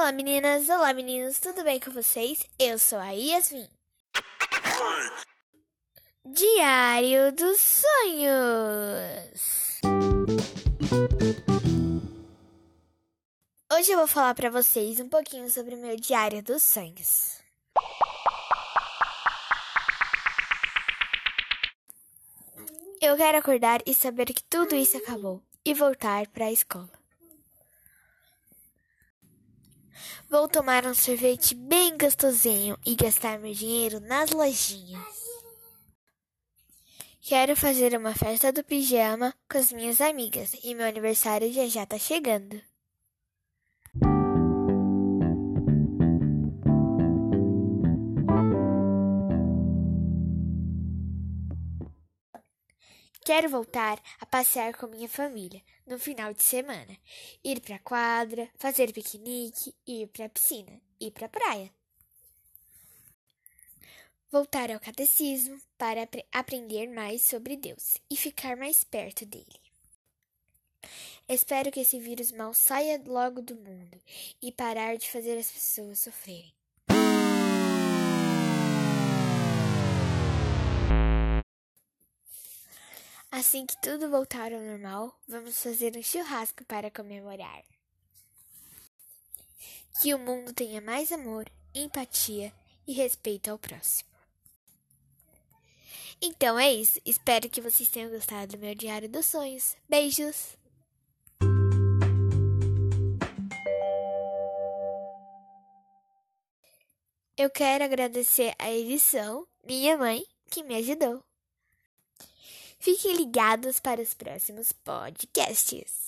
Olá meninas, olá meninos, tudo bem com vocês? Eu sou a Yasmin. Diário dos Sonhos. Hoje eu vou falar para vocês um pouquinho sobre o meu Diário dos Sonhos. Eu quero acordar e saber que tudo isso acabou e voltar para a escola. Vou tomar um sorvete bem gostosinho e gastar meu dinheiro nas lojinhas. Quero fazer uma festa do pijama com as minhas amigas e meu aniversário já já tá chegando. Quero voltar a passear com minha família no final de semana, ir para a quadra, fazer piquenique, ir para a piscina, ir para a praia. Voltar ao catecismo para ap aprender mais sobre Deus e ficar mais perto dele. Espero que esse vírus mal saia logo do mundo e parar de fazer as pessoas sofrerem. Assim que tudo voltar ao normal, vamos fazer um churrasco para comemorar. Que o mundo tenha mais amor, empatia e respeito ao próximo. Então é isso. Espero que vocês tenham gostado do meu Diário dos Sonhos. Beijos! Eu quero agradecer a edição, minha mãe, que me ajudou. Fiquem ligados para os próximos podcasts.